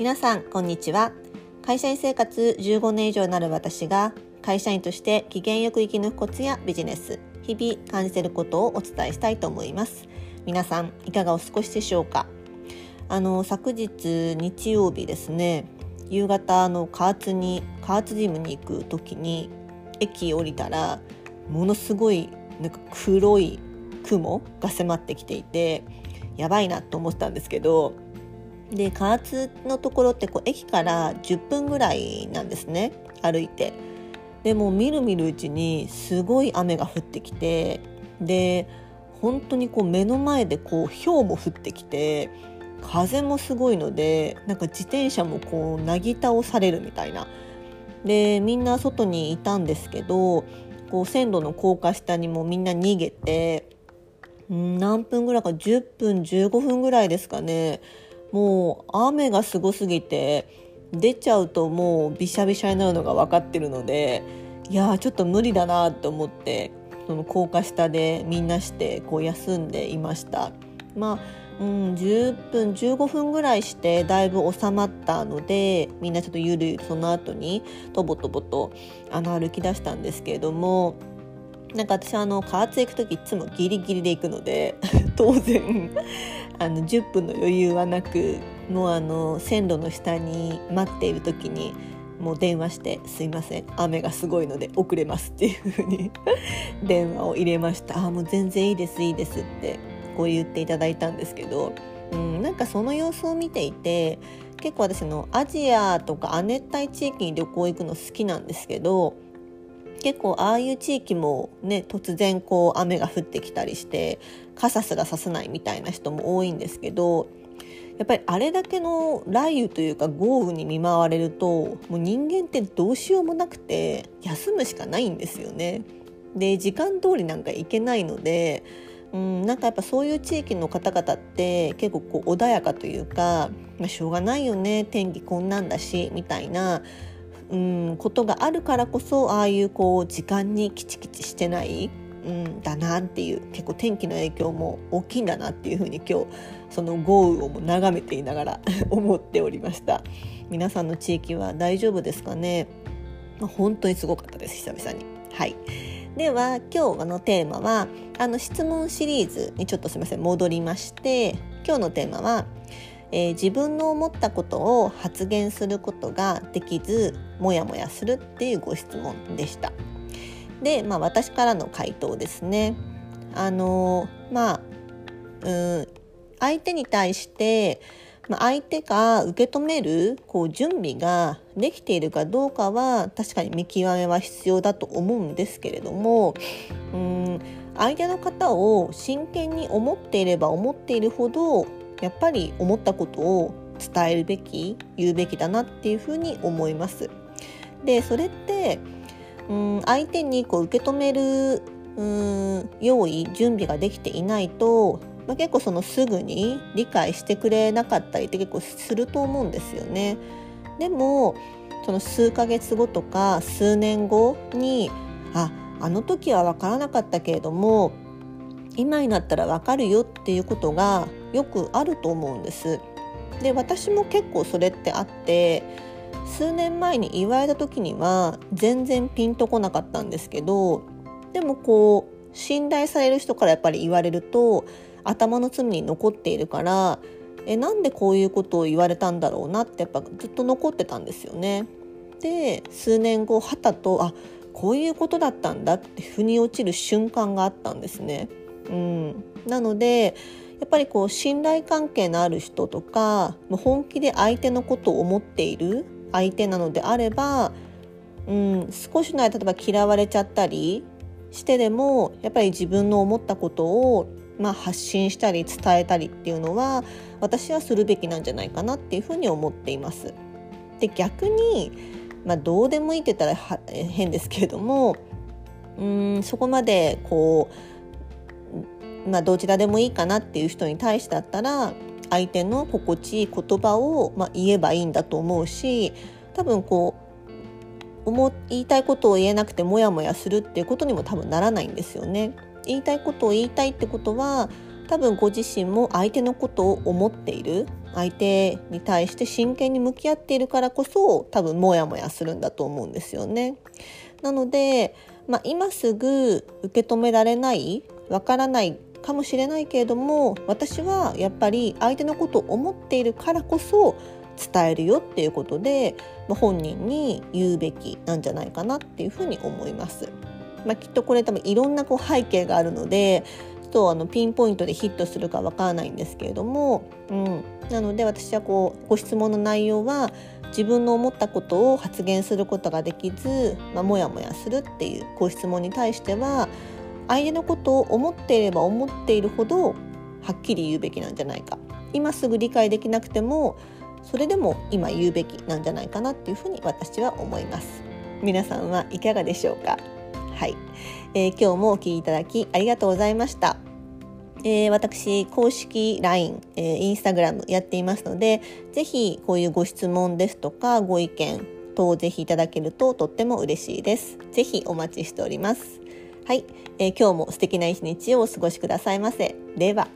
皆さんこんにちは。会社員生活15年以上になる私が会社員として機嫌よく生き抜くコツやビジネス日々感じていることをお伝えしたいと思います。皆さんいかがお過ごしでしょうか？あの昨日日曜日ですね夕方の加圧に加圧ジムに行く時に駅降りたらものすごいなんか黒い雲が迫ってきていてやばいなと思ったんですけどで加圧のところってこう駅から10分ぐらいなんですね。歩いて。でもみるみるうちにすごい雨が降ってきてで本当にこう目の前でこう氷も降ってきて風もすごいのでなんか自転車もこうなぎ倒されるみたいな。でみんな外にいたんですけどこう線路の高架下にもみんな逃げて何分ぐらいか10分15分ぐらいですかね。もう雨がすごすぎて出ちゃうともうびしゃびしゃになるのが分かってるのでいやちょっと無理だなと思ってその高架下でみんなしてこう休んでいました。まあうん、10分15分ぐらいしてだいぶ収まったのでみんなちょっとゆるゆるその後にとぼとぼとあの歩き出したんですけれどもなんか私あの加圧行く時いつもギリギリで行くので 当然あの10分の余裕はなくもうあの線路の下に待っている時にもう電話して「すいません雨がすごいので遅れます」っていう風に 電話を入れました「あもう全然いいですいいです」ってこう言っていただいたんですけど、うん、なんかその様子を見ていて結構私のアジアとか亜熱帯地域に旅行行くの好きなんですけど結構ああいう地域もね突然こう雨が降ってきたりして傘すらさせないみたいな人も多いんですけどやっぱりあれだけの雷雨というか豪雨に見舞われるともう人間ってどうしようもなくて休むしかないんですよね。で時間通りなんか行けないのでうん、なんかやっぱそういう地域の方々って結構こう穏やかというか、まあ、しょうがないよね天気こんなんだしみたいなうん、ことがあるからこそああいうこう時間にキチキチしてない、うん、だなっていう結構天気の影響も大きいんだなっていうふうに今日その豪雨をも眺めていながら 思っておりました。皆さんの地域は大丈夫ですかね、まあ、本当にすごかったです久々に。はい。では今日のテーマはあの質問シリーズにちょっとすみません戻りまして今日のテーマはえー、自分の思ったことを発言することができずモヤモヤするっていうご質問でした。で、まあ、私からの回答ですね。あのまあうん相手に対してまあ、相手が受け止めるこう準備ができているかどうかは確かに見極めは必要だと思うんですけれどもうん相手の方を真剣に思っていれば思っているほどやっぱり思ったことを伝えるべき言うべきだなっていうふうに思います。でそれってうん相手にこう受け止めるうん用意準備ができていないと、まあ、結構そのすぐに理解してくれなかったりって結構すると思うんですよね。でもその数ヶ月後とか数年後にああの時は分からなかったけれども今になったら分かるよっていうことがよくあると思うんです。で私も結構それってあって数年前に言われた時には全然ピンとこなかったんですけどでもこう信頼される人からやっぱり言われると頭の隅に残っているからえなんでこういうことを言われたんだろうなってやっぱずっと残ってたんですよね。で数年後はたとあこういうことだったんだって腑に落ちる瞬間があったんですね。うん、なのでやっぱりこう信頼関係のある人とか本気で相手のことを思っている相手なのであれば、うん、少しの間例えば嫌われちゃったりしてでもやっぱり自分の思ったことを、まあ、発信したり伝えたりっていうのは私はするべきなんじゃないかなっていうふうに思っています。で逆に、まあ、どうでもいいって言ったら変ですけれどもうんそこまでこうまあ、どちらでもいいかなっていう人に対してだったら相手の心地いい言葉を、まあ、言えばいいんだと思うし多分こう思言いたいことを言えなくてモヤモヤするっていうことにも多分ならないんですよね。言いたいことを言いたいってことは多分ご自身も相手のことを思っている相手に対して真剣に向き合っているからこそ多分モヤモヤするんだと思うんですよね。なので、まあ、今すぐ受け止められないわからないかもしれないけれども私はやっぱり相手のことを思っているからこそ伝えるよっていうことで、本人に言うべきなんじゃないかなっていうふうに思います。まあ、きっとこれ多分いろんなこう背景があるのでとあのピンポイントでヒットするかわからないんですけれども、うん、なので私はこうご質問の内容は自分の思ったことを発言することができず、まあ、もやもやするっていうご質問に対しては相手のことを思っていれば思っているほどはっきり言うべきなんじゃないか今すぐ理解できなくてもそれでも今言うべきなんじゃないかなっていうふうに私は思います皆さんはいかがでしょうか？はい、えー、今日もお聞きいただきありがとうございました。えー、私、公式 LINE、えー、インスタグラムやっていますので、ぜひこういうご質問ですとかご意見等をぜひいただけるととっても嬉しいです。ぜひお待ちしております。はい、えー、今日も素敵な一日をお過ごしくださいませ。では。